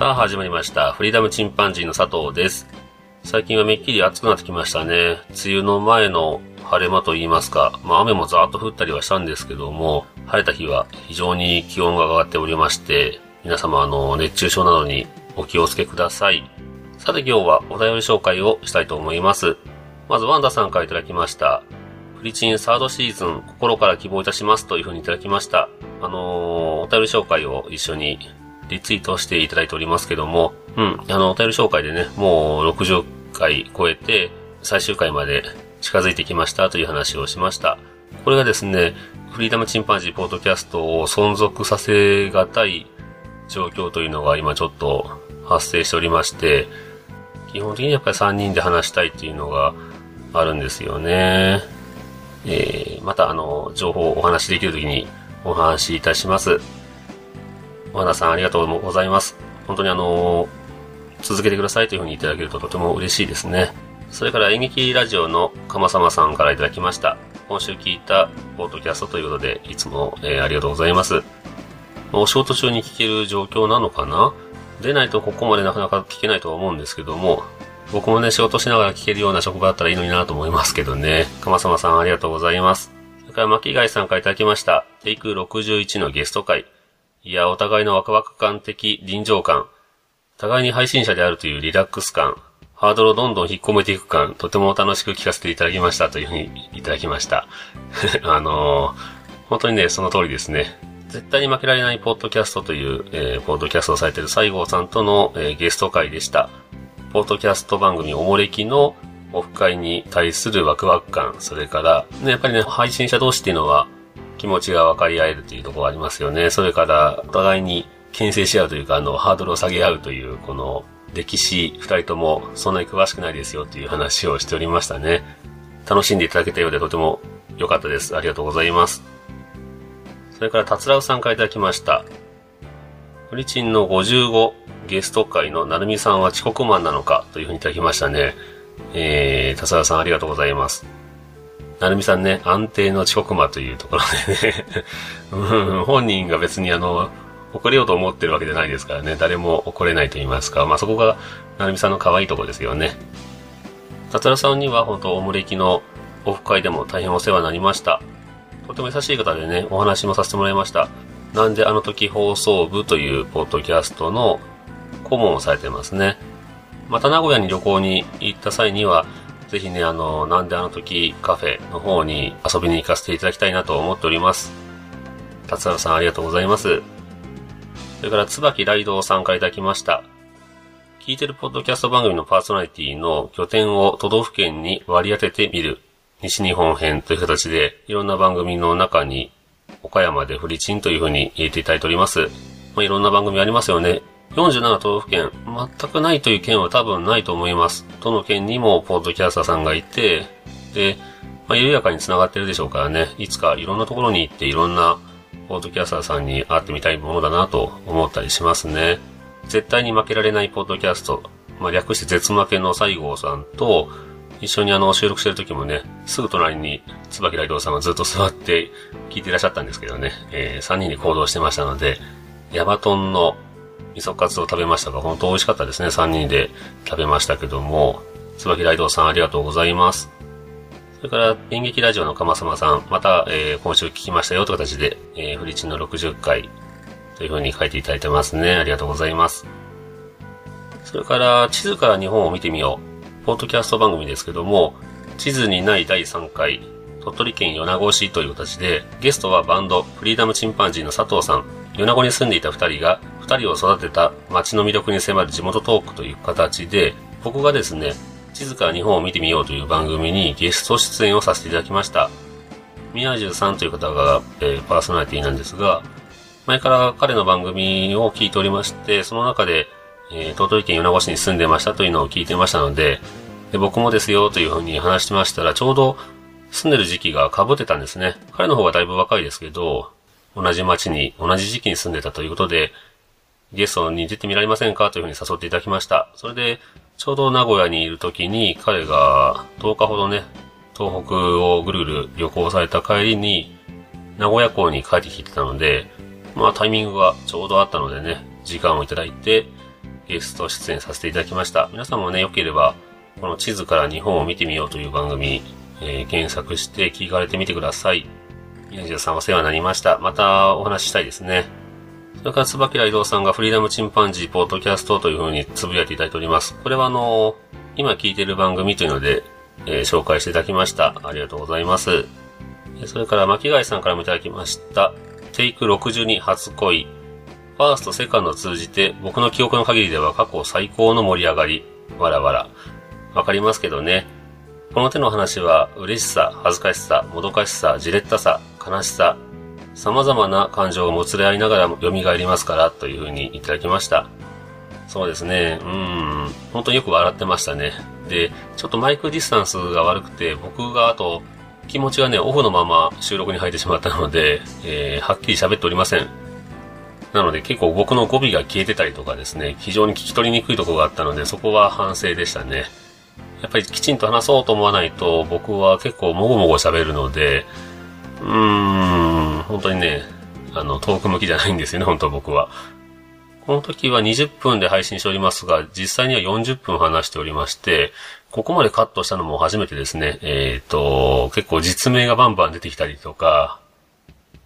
さあ始まりました。フリーダムチンパンジーの佐藤です。最近はめっきり暑くなってきましたね。梅雨の前の晴れ間と言いますか、まあ雨もざーっと降ったりはしたんですけども、晴れた日は非常に気温が上がっておりまして、皆様あの、熱中症などにお気をつけください。さて今日はお便り紹介をしたいと思います。まずワンダさんからいただきました。フリチンサードシーズン、心から希望いたしますというふうにいただきました。あのーお便り紹介を一緒にリツイートしていただいておりますけども、うん、あの、お便り紹介でね、もう60回超えて、最終回まで近づいてきましたという話をしました。これがですね、フリーダムチンパンジーポッドキャストを存続させがたい状況というのが今ちょっと発生しておりまして、基本的にやっぱり3人で話したいっていうのがあるんですよね。えー、またあの、情報をお話しできるときにお話しいたします。和田さんありがとうございます。本当にあの続けてくださいというふうにいただけるととても嬉しいですね。それから演劇ラジオの鎌様さんからいただきました。今週聞いたポッドキャストということで、いつも、えーありがとうございます。お仕事中に聞ける状況なのかな？出ないとここまでなかなか聞けないとは思うんですけども、僕もね、仕事しながら聞けるような職場だったらいいのになと思いますけどね。鎌様さんありがとうございます。それから巻貝さんからいただきました。テイク61のゲスト会。いや、お互いのワクワク感的臨場感、互いに配信者であるというリラックス感、ハードルをどんどん引っ込めていく感、とても楽しく聞かせていただきましたというふうにいただきました。あのー本当にね、その通りですね。絶対に負けられないポッドキャストという、えーポッドキャストをされている西郷さんとの、えーゲスト会でした。ポッドキャスト番組おもれきのオフ会に対するワクワク感、それから、ね、やっぱりね、配信者同士っていうのは、気持ちが分かり合えるというところがありますよね。それから、お互いに牽制し合うというか、あの、ハードルを下げ合うという、この、歴史、二人ともそんなに詳しくないですよという話をしておりましたね。楽しんでいただけたようでとても良かったです。ありがとうございます。それから、達郎さんからいただきました。フリチンの55ゲスト会のなるみさんは遅刻マンなのかというふうにいただきましたね。えー、達郎さんありがとうございます。なるみさんね、安定の遅刻魔というところでね、うん本人が別にあの、怒れようと思ってるわけじゃないですからね、誰も怒れないと言いますか、まあそこが、なるみさんの可愛いところですよね。達郎さんには本当、おもれきのオフ会でも大変お世話になりました。とても優しい方でね、お話もさせてもらいました。なんであの時放送部というポッドキャストの顧問をされてますね。また名古屋に旅行に行った際には、ぜひね、あの、なんであの時カフェの方に遊びに行かせていただきたいなと思っております。達原さんありがとうございます。それから、椿ライドさんからいただきました。聞いてるポッドキャスト番組のパーソナリティの拠点を都道府県に割り当ててみる西日本編という形で、いろんな番組の中に岡山でフリチンというふうに入れていただいております。まあ、いろんな番組ありますよね。47都道府県、全くないという県は多分ないと思います。どの県にもポッドキャスターさんがいて、で、まあ、緩やかに繋がってるでしょうからね、いつかいろんなところに行っていろんなポッドキャスターさんに会ってみたいものだなと思ったりしますね。絶対に負けられないポッドキャスト、まあ、略して絶負けの西郷さんと、一緒にあの収録してる時もね、すぐ隣に椿ライドウさんがずっと座って聞いていらっしゃったんですけどね、えー、3人で行動してましたので、ヤバトンの味噌カツを食べましたが、本当美味しかったですね。3人で食べましたけども、椿ライドウさんありがとうございます。それから、演劇ラジオの鎌様さん、また、えー今週聞きましたよという形で、えーフリチンの60回というふうに書いていただいてますね。ありがとうございます。それから、地図から日本を見てみよう。ポッドキャスト番組ですけども、地図にない第3回、鳥取県米子市という形で、ゲストはバンド、フリーダムチンパンジーの佐藤さん、米子に住んでいた2人が、人を育てた街の魅力に迫る地元トークという形で、僕がですね、地図から日本を見てみようという番組にゲスト出演をさせていただきました。宮中さんという方が、えーパーソナリティなんですが、前から彼の番組を聞いておりまして、その中で、えー、鳥取県米子市に住んでましたというのを聞いてましたので、で僕もですよというふうに話しましたら、ちょうど住んでる時期が被ってたんですね。彼の方がだいぶ若いですけど、同じ町に、同じ時期に住んでたということで、ゲストに出てみられませんかというふうに誘っていただきました。それで、ちょうど名古屋にいる時に、彼が10日ほどね、東北をぐるぐる旅行された帰りに、名古屋港に帰ってきてたので、まあタイミングがちょうどあったのでね、時間をいただいて、ゲスト出演させていただきました。皆さんもね、良ければ、この地図から日本を見てみようという番組、えー、検索して聞かれてみてください。宮地さんお世話になりました。またお話ししたいですね。それから、椿雷道さんがフリーダムチンパンジーポッドキャストという風につぶやいていただいております。これはあの、今聞いている番組というので、えー、紹介していただきました。ありがとうございます。それから、巻貝さんからもいただきました。テイク62初恋。ファースト、セカンド通じて、僕の記憶の限りでは過去最高の盛り上がり。わらわら。わかりますけどね。この手の話は、嬉しさ、恥ずかしさ、もどかしさ、じれったさ、悲しさ、様々な感情をもつれ合いながら蘇りますからというふうにいただきました。そうですね。うん。本当によく笑ってましたね。で、ちょっとマイクディスタンスが悪くて、僕があと、気持ちがね、オフのまま収録に入ってしまったので、えー、はっきり喋っておりません。なので結構僕の語尾が消えてたりとかですね、非常に聞き取りにくいとこがあったので、そこは反省でしたね。やっぱりきちんと話そうと思わないと、僕は結構もごもご喋るので、うーん、本当にね、あの、遠く向きじゃないんですよね、本当僕は。この時は20分で配信しておりますが、実際には40分話しておりまして、ここまでカットしたのも初めてですね。えっ、ー、と、結構実名がバンバン出てきたりとか、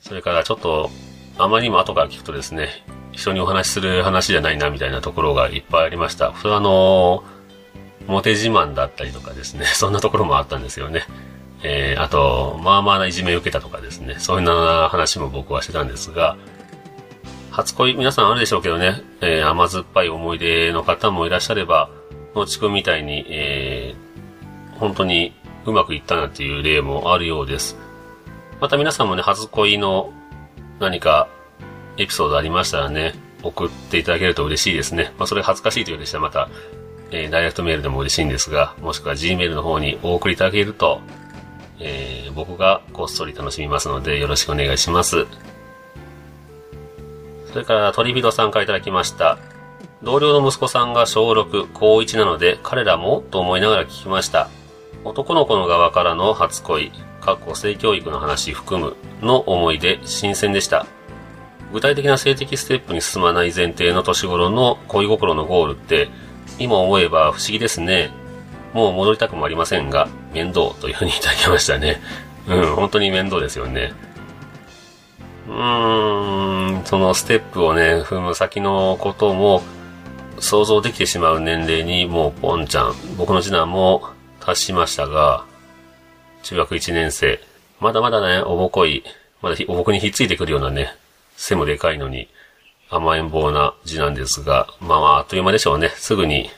それからちょっと、あまりにも後から聞くとですね、人にお話しする話じゃないなみたいなところがいっぱいありました。それはあの、モテ自慢だったりとかですね、そんなところもあったんですよね。えー、あと、まあまあないじめを受けたとかですね、そういうな話も僕はしてたんですが、初恋、皆さんあるでしょうけどね、えー、甘酸っぱい思い出の方もいらっしゃれば、のちくんみたいに、えー、本当にうまくいったなっていう例もあるようです。また皆さんもね、初恋の何かエピソードありましたらね、送っていただけると嬉しいですね。まあ、それ恥ずかしいというようでしたらまた、えー、ダイレクトメールでも嬉しいんですが、もしくは Gmail の方にお送りいただけると、えー、僕がこっそり楽しみますので、よろしくお願いします。それから、トリフィドさんからいただきました。同僚の息子さんが小6、高1なので、彼らもと思いながら聞きました。男の子の側からの初恋、かっこ性教育の話含むの思い出、新鮮でした。具体的な性的ステップに進まない前提の年頃の恋心のゴールって、今思えば不思議ですね。もう戻りたくもありませんが、面倒というふうにいただきましたね。うん、本当に面倒ですよね。うーん、そのステップをね、踏む先のことも想像できてしまう年齢にもうポンちゃん、僕の次男も達しましたが、中学1年生、まだまだね、おぼこい、まだおぼこにひっついてくるようなね、背もでかいのに甘えん坊な字なんですが、まああっという間でしょうね。すぐに、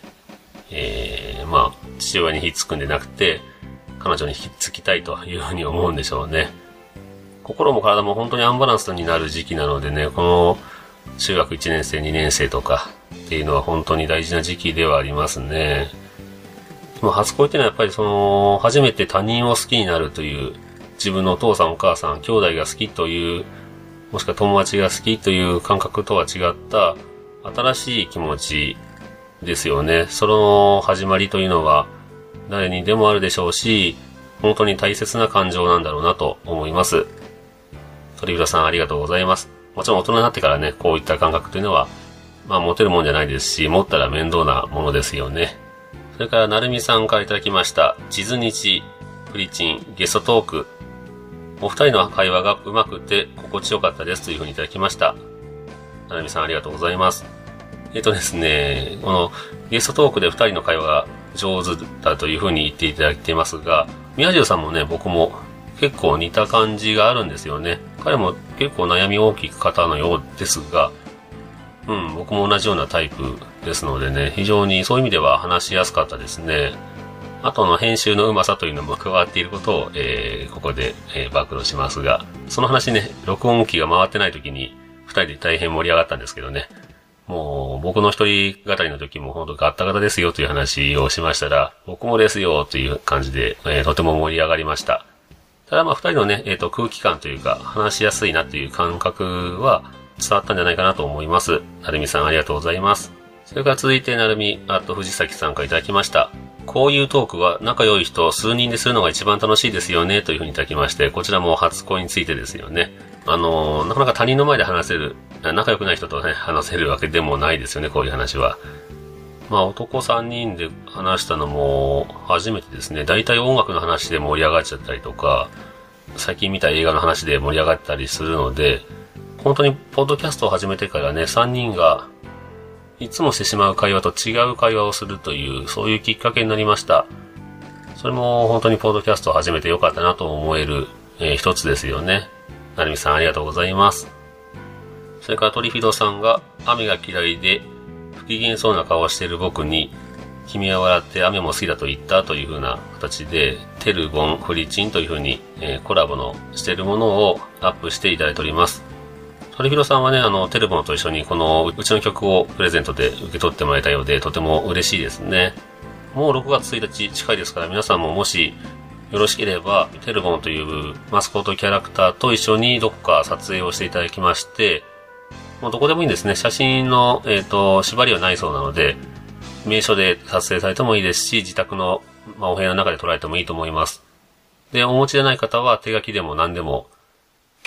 えー、まあ、父親にひっつくんでなくて、彼女にひっつきたいというふうに思うんでしょうね。心も体も本当にアンバランスになる時期なのでね、この中学1年生、2年生とかっていうのは本当に大事な時期ではありますね。でも初恋っていうのはやっぱりその、初めて他人を好きになるという、自分のお父さんお母さん、兄弟が好きという、もしくは友達が好きという感覚とは違った新しい気持ちですよね。その始まりというのは誰にでもあるでしょうし、本当に大切な感情なんだろうなと思います。鳥浦さんありがとうございます。もちろん大人になってからね、こういった感覚というのは、まあ持てるもんじゃないですし、持ったら面倒なものですよね。それから、なるみさんからいただきました。地図日、プリチン、ゲストトーク。お二人の会話がうまくて心地よかったですというふうにいただきました。なるみさんありがとうございます。えっ、とですね、このゲストトークで二人の会話が上手だというふうに言っていただいていますが、宮地さんもね、僕も結構似た感じがあるんですよね。彼も結構悩み大きく方のようですが、うん、僕も同じようなタイプですのでね、非常にそういう意味では話しやすかったですね。あとの編集のうまさというのも加わっていることを、えー、ここで、えー、暴露しますが、その話ね、録音機が回ってない時に、二人で大変盛り上がったんですけどね。もう僕の一人語りの時も本当ガッタガタですよという話をしましたら、僕もですよという感じで、えー、とても盛り上がりました。ただまあ二人のね、えっ、ー、と空気感というか話しやすいなという感覚は伝わったんじゃないかなと思います。なるみさんありがとうございます。それから続いてなるみ、あと藤崎さんからいただきました。こういうトークは仲良い人数人でするのが一番楽しいですよねというふうにいただきまして、こちらも初恋についてですよね。あの、なかなか他人の前で話せる、仲良くない人とね、話せるわけでもないですよね、こういう話は。まあ男3人で話したのも初めてですね。大体音楽の話で盛り上がっちゃったりとか、最近見た映画の話で盛り上がったりするので、本当にポッドキャストを始めてからね、3人がいつもしてしまう会話と違う会話をするという、そういうきっかけになりました。それも本当にポッドキャストを始めてよかったなと思える、えー、一つですよね。なるみさんありがとうございます。それからトリフィドさんが雨が嫌いで不機嫌そうな顔をしている僕に君は笑って雨も好きだと言ったという風な形で、テルボン、フリチンという風に、えー、コラボのしているものをアップしていただいております。鳥広さんはね、あの、テルボンと一緒にこのうちの曲をプレゼントで受け取ってもらえたようで、とても嬉しいですね。もう6月1日近いですから、皆さんももしよろしければ、テルボンというマスコットキャラクターと一緒にどこか撮影をしていただきまして、もうどこでもいいんですね。写真の、えっ、ー、と、縛りはないそうなので、名所で撮影されてもいいですし、自宅の、まあ、お部屋の中で撮られてもいいと思います。で、お持ちでない方は手書きでも何でも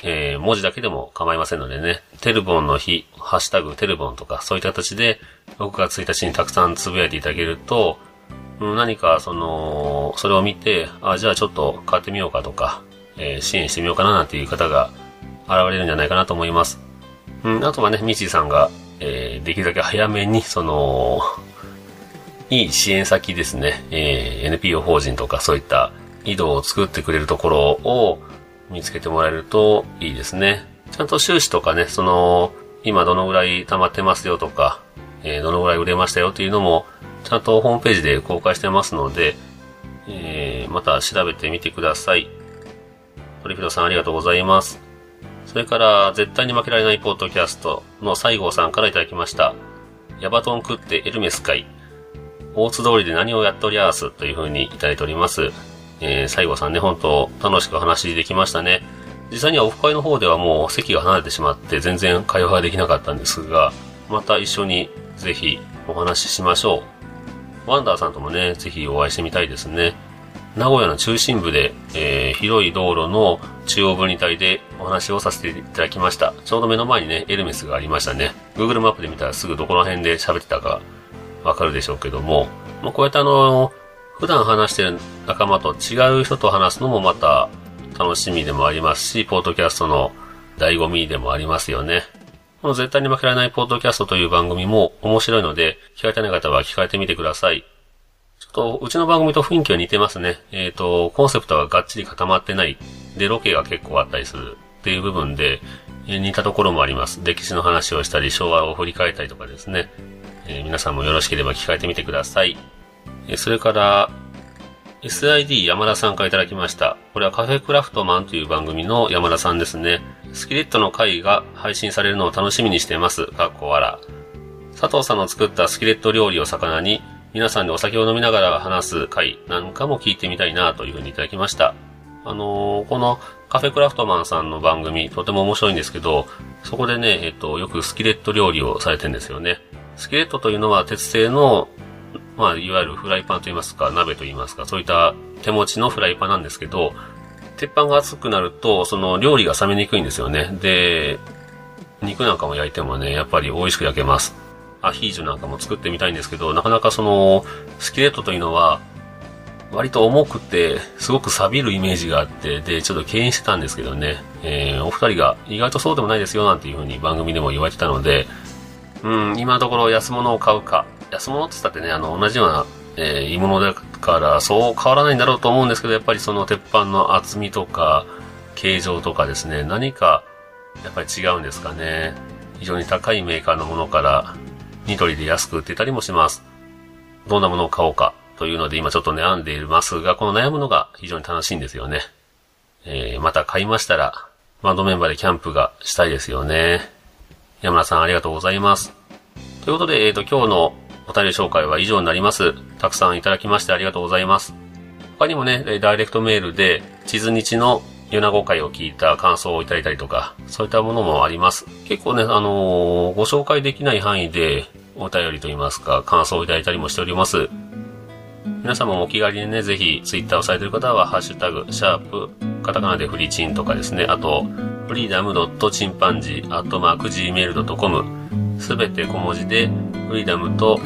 えー、文字だけでも構いませんのでね、テルボンの日、ハッシュタグテルボンとか、そういった形で、6月1日にたくさんつぶやいていただけると、うん、何か、その、それを見て、あ、じゃあちょっと買ってみようかとか、えー、支援してみようかななんていう方が現れるんじゃないかなと思います。うん、あとはね、ミッチーさんが、えー、できるだけ早めに、その、いい支援先ですね、えー、NPO 法人とかそういった井戸を作ってくれるところを、見つけてもらえるといいですね。ちゃんと収支とかね、その、今どのぐらい溜まってますよとか、えー、どのぐらい売れましたよというのも、ちゃんとホームページで公開してますので、えー、また調べてみてください。トリフィドさんありがとうございます。それから、絶対に負けられないポッドキャストの西郷さんからいただきました。ヤバトン食ってエルメス会。大津通りで何をやっておりゃーすという風にいただいております。えー、西郷さんね、本当楽しく話できましたね。実際にはオフ会の方ではもう席が離れてしまって全然会話ができなかったんですが、また一緒にぜひお話ししましょう。ワンダーさんともね、ぜひお会いしてみたいですね。名古屋の中心部で、えー、広い道路の中央分離帯でお話をさせていただきました。ちょうど目の前にね、エルメスがありましたね。Google マップで見たらすぐどこら辺で喋ってたかわかるでしょうけども、まあ、こうやってあの普段話してる仲間と違う人と話すのもまた楽しみでもありますし、ポッドキャストの醍醐味でもありますよね。この絶対に負けられないポッドキャストという番組も面白いので、聞かれてない方は聞かれてみてください。ちょっと、うちの番組と雰囲気は似てますね。えっ、ー、と、コンセプトががっちり固まってない。で、ロケが結構あったりするっていう部分で、えー、似たところもあります。歴史の話をしたり、昭和を振り返ったりとかですね。えー、皆さんもよろしければ聞かれてみてください。えそれから、SID 山田さんからいただきました。これはカフェクラフトマンという番組の山田さんですね。スキレットの回が配信されるのを楽しみにしています。かっこわら。佐藤さんの作ったスキレット料理を魚に、皆さんでお酒を飲みながら話す回なんかも聞いてみたいなというふうにいただきました。あのー、このカフェクラフトマンさんの番組、とても面白いんですけど、そこでね、えっと、よくスキレット料理をされてんですよね。スキレットというのは鉄製のまあ、いわゆるフライパンといいますか、鍋といいますか、そういった手持ちのフライパンなんですけど、鉄板が熱くなると、その料理が冷めにくいんですよね。で、肉なんかも焼いてもね、やっぱり美味しく焼けます。アヒージョなんかも作ってみたいんですけど、なかなかその、スキレットというのは、割と重くて、すごく錆びるイメージがあって、で、ちょっと敬遠してたんですけどね、えー、お二人が意外とそうでもないですよなんていうふうに番組でも言われてたので、うん、今のところ安物を買うか、安物って言ったってね、あの、同じような、えー、鋳物だから、そう変わらないんだろうと思うんですけど、やっぱりその鉄板の厚みとか、形状とかですね、何か、やっぱり違うんですかね。非常に高いメーカーのものから、ニトリで安く売ってたりもします。どんなものを買おうかというので今ちょっと悩んでいますが、この悩むのが非常に楽しいんですよね。えー、また買いましたら、バンドメンバーでキャンプがしたいですよね。山田さんありがとうございます。ということで、えっ、と、今日のお便り紹介は以上になります。たくさんいただきましてありがとうございます。他にもね、ダイレクトメールで、地図日の米子会を聞いた感想をいただいたりとか、そういったものもあります。結構ね、あのーご紹介できない範囲で、お便りといいますか、感想をいただいたりもしております。皆様もお気軽にね、ぜひ、ツイッターをされている方は、ハッシュタグ、シャープ、カタカナでフリチンとかですね、あと、フリーダムドットチンパンジー、アットマーク Gmail.com、すべて小文字で、フリーダムと、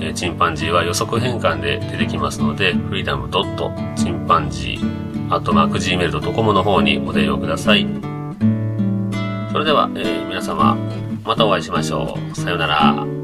えチンパンジーは予測変換で出てきますので、フリーダムドットチンパンジー、アットマーク Gmail.com の方にお電話ください。それでは、えー皆様、またお会いしましょう。さようなら。